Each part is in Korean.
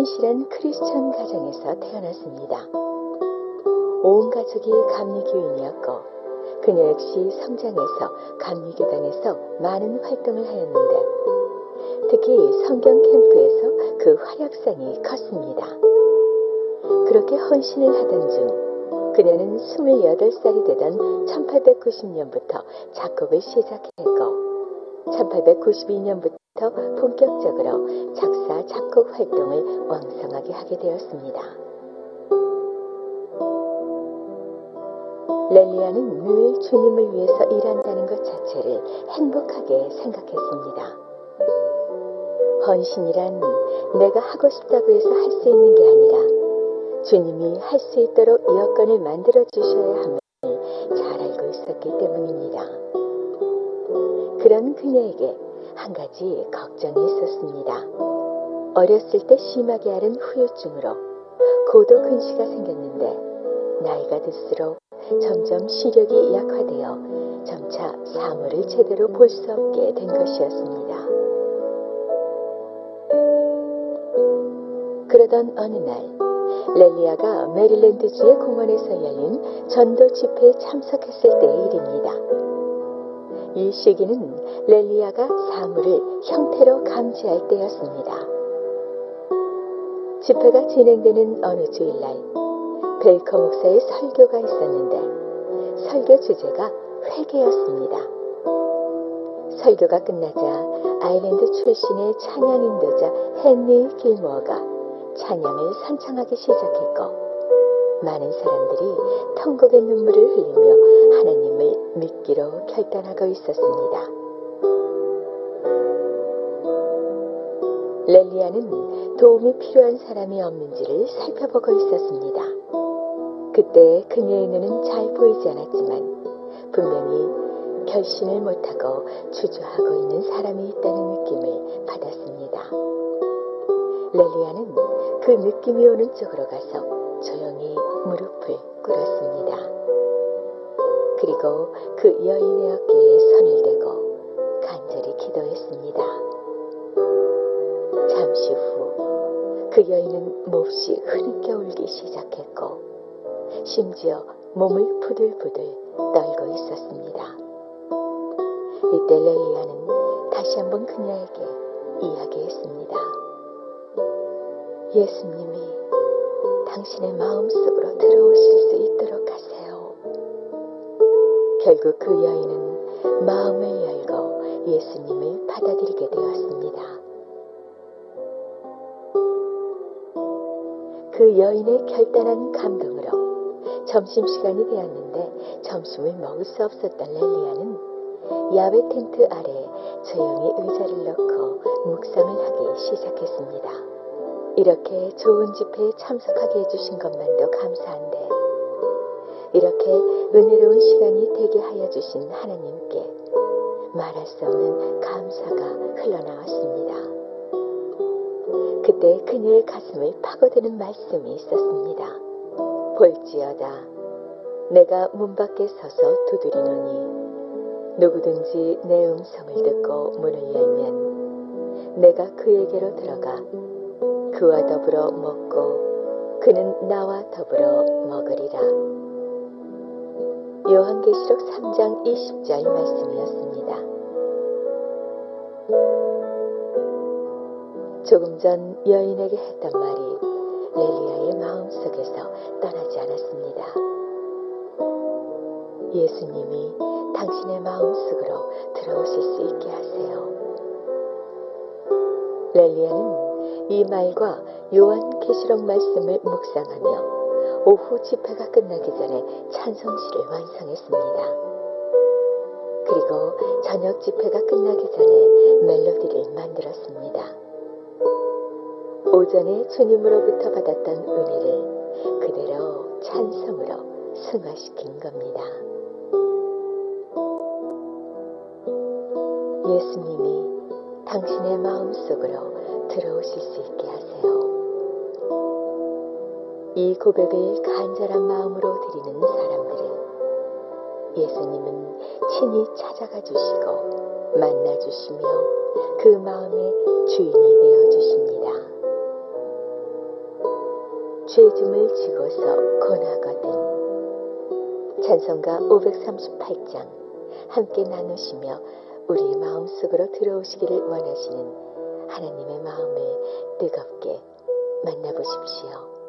신실한 크리스천 가정에서 태어났습니다. 온 가족이 감리교인이었고 그녀 역시 성장해서 감리교단에서 많은 활동을 하였는데 특히 성경 캠프에서 그 활약상이 컸습니다. 그렇게 헌신을 하던 중 그녀는 28살이 되던 1890년부터 작곡을 시작했고 1892년부터 본격적으로 작 사 작곡 활동을 왕성하게 하게 되었습니다. 렐리아는 늘 주님을 위해서 일한다는 것 자체를 행복하게 생각했습니다. 헌신이란 내가 하고 싶다고 해서 할 수 있는 게 아니라 주님이 할 수 있도록 여건을 만들어 주셔야 함을 잘 알고 있었기 때문입니다. 그런 그녀에게 한 가지 걱정이 있었습니다. 어렸을 때 심하게 앓은 후유증으로 고도 근시가 생겼는데 나이가 들수록 점점 시력이 약화되어 점차 사물을 제대로 볼 수 없게 된 것이었습니다. 그러던 어느 날 렐리아가 메릴랜드주의 공원에서 열린 전도 집회에 참석했을 때의 일입니다. 이 시기는 렐리아가 사물을 형태로 감지할 때였습니다. 집회가 진행되는 어느 주일날 벨커 목사의 설교가 있었는데 설교 주제가 회개였습니다. 설교가 끝나자 아일랜드 출신의 찬양 인도자 헨리 길모어가 찬양을 선창하기 시작했고 많은 사람들이 통곡의 눈물을 흘리며 하나님을 믿기로 결단하고 있었습니다. 렐리아는 도움이 필요한 사람이 없는지를 살펴보고 있었습니다. 그때 그녀의 눈은 잘 보이지 않았지만 분명히 결심을 못하고 주저하고 있는 사람이 있다는 느낌을 받았습니다. 렐리아는 그 느낌이 오는 쪽으로 가서 조용히 무릎을 꿇었습니다. 그리고 그 여인의 어깨에 손을 대고 간절히 기도했습니다. 잠시 후 그 여인은 몹시 흐느껴 울기 시작했고 심지어 몸을 부들부들 떨고 있었습니다. 이때 렐리아는 다시 한번 그녀에게 이야기했습니다. 예수님이 당신의 마음속으로 들어오실 수 있도록 하세요. 결국 그 여인은 마음을 열고 예수님을 받아들이게 되었습니다. 그 여인의 결단한 감동으로 점심시간이 되었는데 점심을 먹을 수 없었던 렐리아는 야외 텐트 아래 조용히 의자를 넣고 묵상을 하기 시작했습니다. 이렇게 좋은 집회에 참석하게 해주신 것만도 감사한데 이렇게 은혜로운 시간이 되게 하여 주신 하나님께 말할 수 없는 감사가 흘러나왔습니다. 그때 그녀의 가슴을 파고드는 말씀이 있었습니다. 볼지어다 내가 문 밖에 서서 두드리노니 누구든지 내 음성을 듣고 문을 열면 내가 그에게로 들어가 그와 더불어 먹고 그는 나와 더불어 먹으리라. 요한계시록 3장 20절 말씀이었습니다. 조금 전 여인에게 했던 말이 렐리아의 마음속에서 떠나지 않았습니다. 예수님이 당신의 마음속으로 들어오실 수 있게 하세요. 렐리아는 이 말과 요한 계시록 말씀을 묵상하며 오후 집회가 끝나기 전에 찬송시를 완성했습니다. 그리고 저녁 집회가 끝나기 전에 멜로디를 만들었습니다. 오전에 주님으로부터 받았던 은혜를 그대로 찬성으로 승화시킨 겁니다. 예수님이 당신의 마음속으로 들어오실 수 있게 하세요. 이 고백을 간절한 마음으로 드리는 사람들은 예수님은 친히 찾아가 주시고 만나 주시며 그 마음의 주인이 되어 주십니다. 죄짐을 지고서 권하거든. 찬송가 538장 함께 나누시며 우리 마음속으로 들어오시기를 원하시는 하나님의 마음을 뜨겁게 만나보십시오.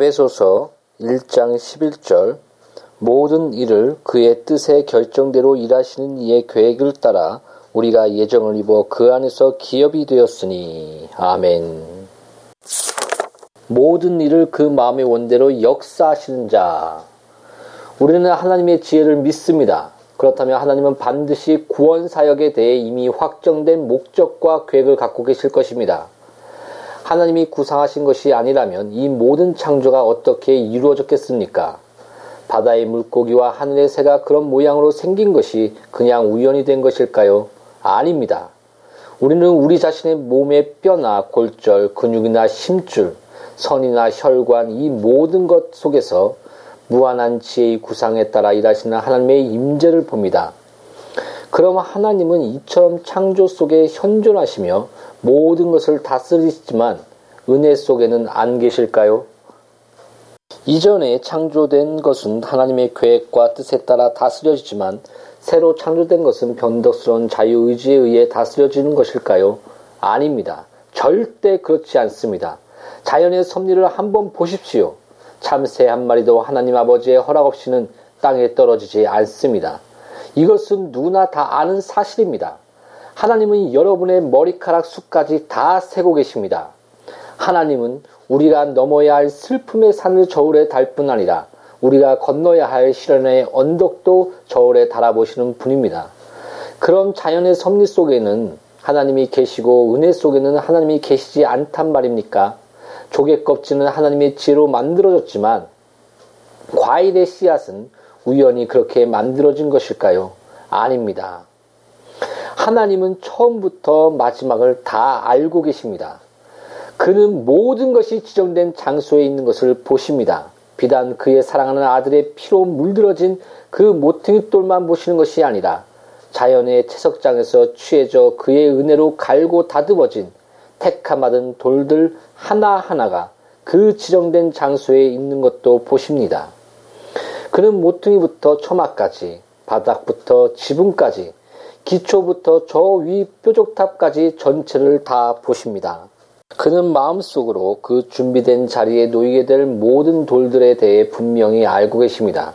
에베소서 1장 11절 모든 일을 그의 뜻의 결정대로 일하시는 이의 계획을 따라 우리가 예정을 입어 그 안에서 기업이 되었으니 아멘. 모든 일을 그 마음의 원대로 역사하시는 자. 우리는 하나님의 지혜를 믿습니다. 그렇다면 하나님은 반드시 구원 사역에 대해 이미 확정된 목적과 계획을 갖고 계실 것입니다. 하나님이 구상하신 것이 아니라면 이 모든 창조가 어떻게 이루어졌겠습니까? 바다의 물고기와 하늘의 새가 그런 모양으로 생긴 것이 그냥 우연이 된 것일까요? 아닙니다. 우리는 우리 자신의 몸의 뼈나 골절, 근육이나 심줄, 선이나 혈관 이 모든 것 속에서 무한한 지혜의 구상에 따라 일하시는 하나님의 임재를 봅니다. 그럼 하나님은 이처럼 창조 속에 현존하시며 모든 것을 다스리시지만 은혜 속에는 안 계실까요? 이전에 창조된 것은 하나님의 계획과 뜻에 따라 다스려지지만 새로 창조된 것은 변덕스러운 자유의지에 의해 다스려지는 것일까요? 아닙니다. 절대 그렇지 않습니다. 자연의 섭리를 한번 보십시오. 참새 한 마리도 하나님 아버지의 허락 없이는 땅에 떨어지지 않습니다. 이것은 누구나 다 아는 사실입니다. 하나님은 여러분의 머리카락 숱까지 다 세고 계십니다. 하나님은 우리가 넘어야 할 슬픔의 산을 저울에 달 뿐 아니라 우리가 건너야 할 시련의 언덕도 저울에 달아보시는 분입니다. 그럼 자연의 섭리 속에는 하나님이 계시고 은혜 속에는 하나님이 계시지 않단 말입니까? 조개 껍질은 하나님의 지혜로 만들어졌지만 과일의 씨앗은 우연히 그렇게 만들어진 것일까요? 아닙니다. 하나님은 처음부터 마지막을 다 알고 계십니다. 그는 모든 것이 지정된 장소에 있는 것을 보십니다. 비단 그의 사랑하는 아들의 피로 물들어진 그 모퉁이 돌만 보시는 것이 아니라 자연의 채석장에서 취해져 그의 은혜로 갈고 다듬어진 택함받은 돌들 하나하나가 그 지정된 장소에 있는 것도 보십니다. 그는 모퉁이부터 초막까지 바닥부터 지붕까지 기초부터 저 위 뾰족탑까지 전체를 다 보십니다. 그는 마음속으로 그 준비된 자리에 놓이게 될 모든 돌들에 대해 분명히 알고 계십니다.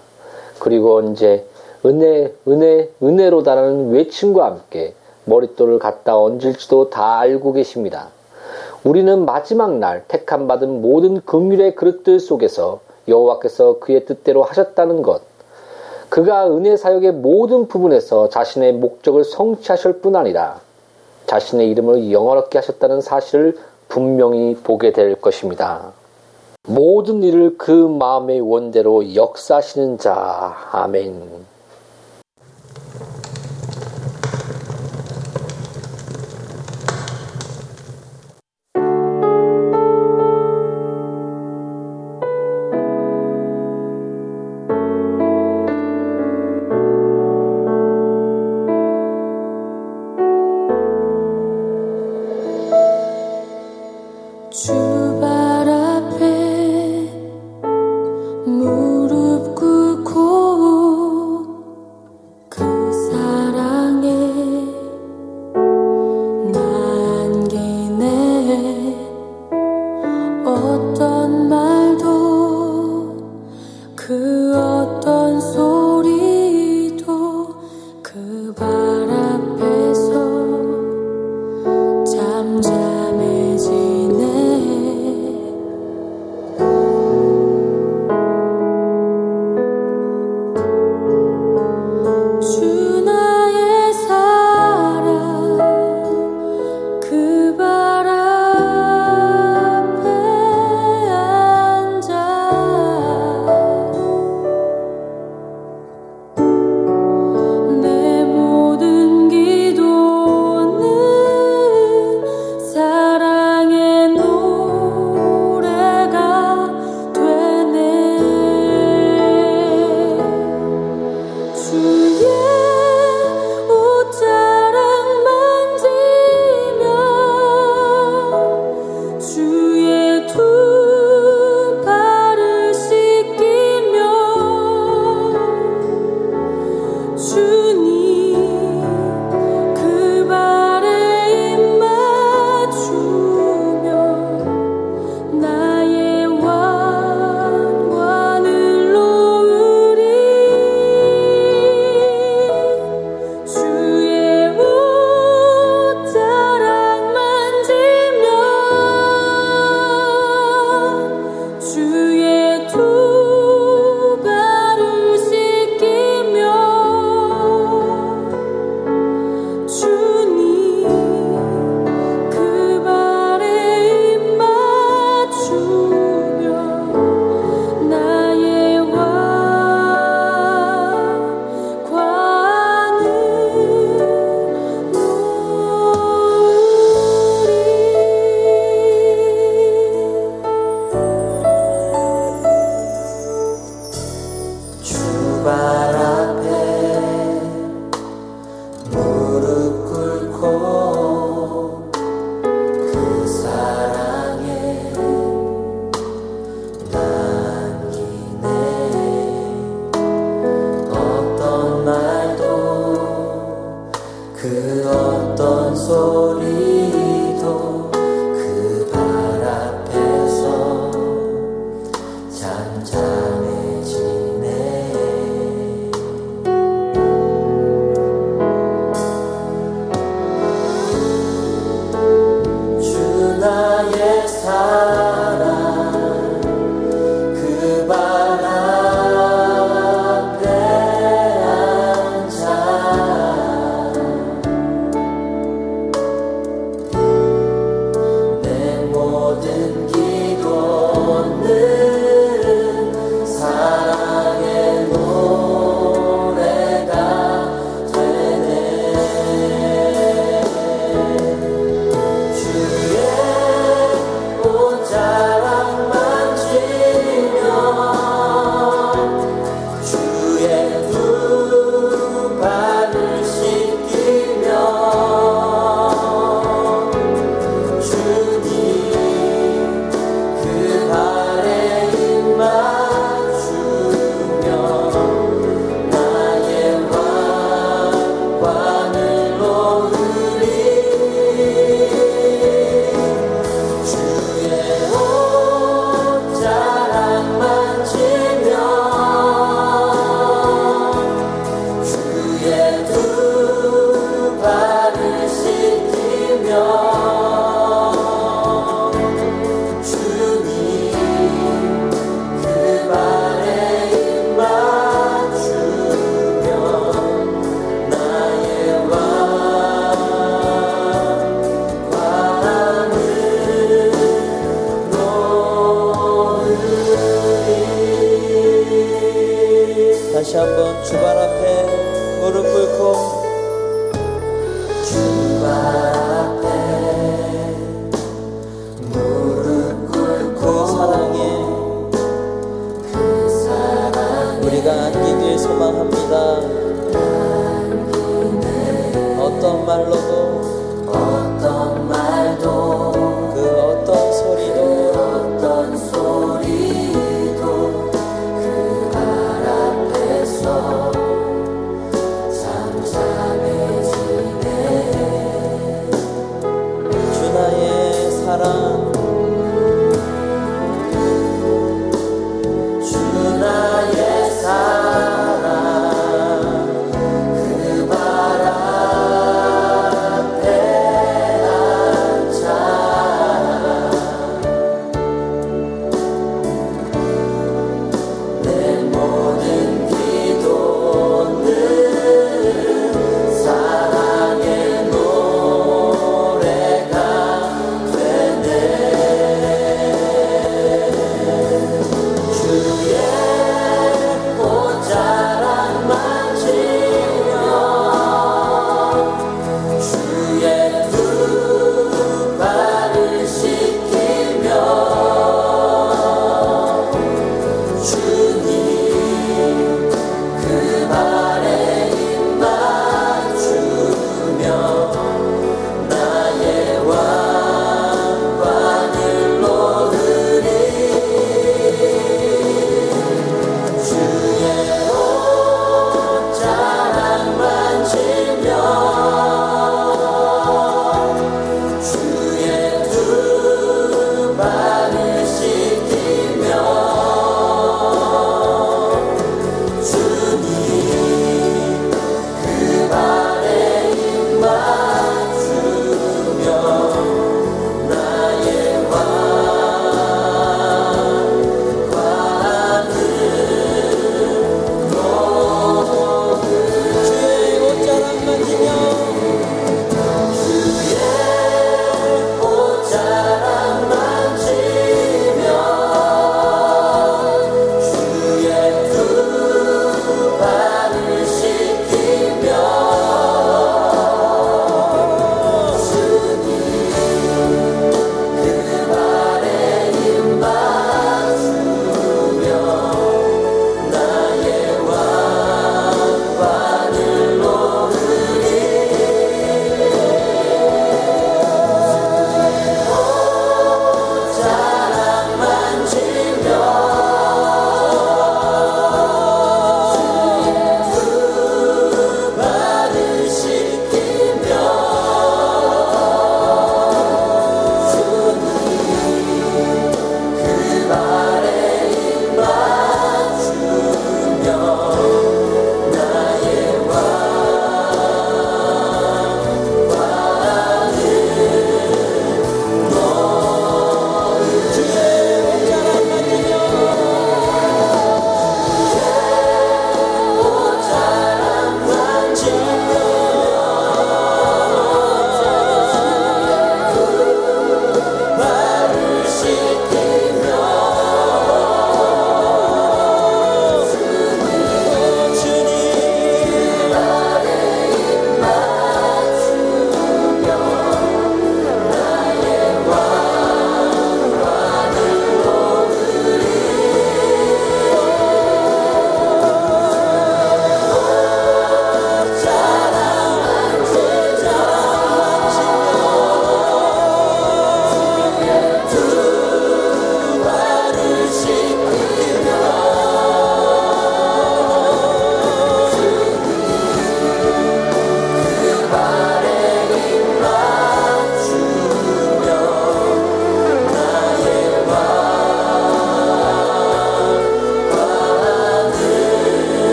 그리고 언제 은혜, 은혜, 은혜로다라는 외침과 함께 머릿돌을 갖다 얹을지도 다 알고 계십니다. 우리는 마지막 날 택함 받은 모든 긍휼의 그릇들 속에서 여호와께서 그의 뜻대로 하셨다는 것, 그가 은혜 사역의 모든 부분에서 자신의 목적을 성취하실 뿐 아니라 자신의 이름을 영어롭게 하셨다는 사실을 분명히 보게 될 것입니다. 모든 일을 그 마음의 원대로 역사하시는 자. 아멘.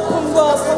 모든 아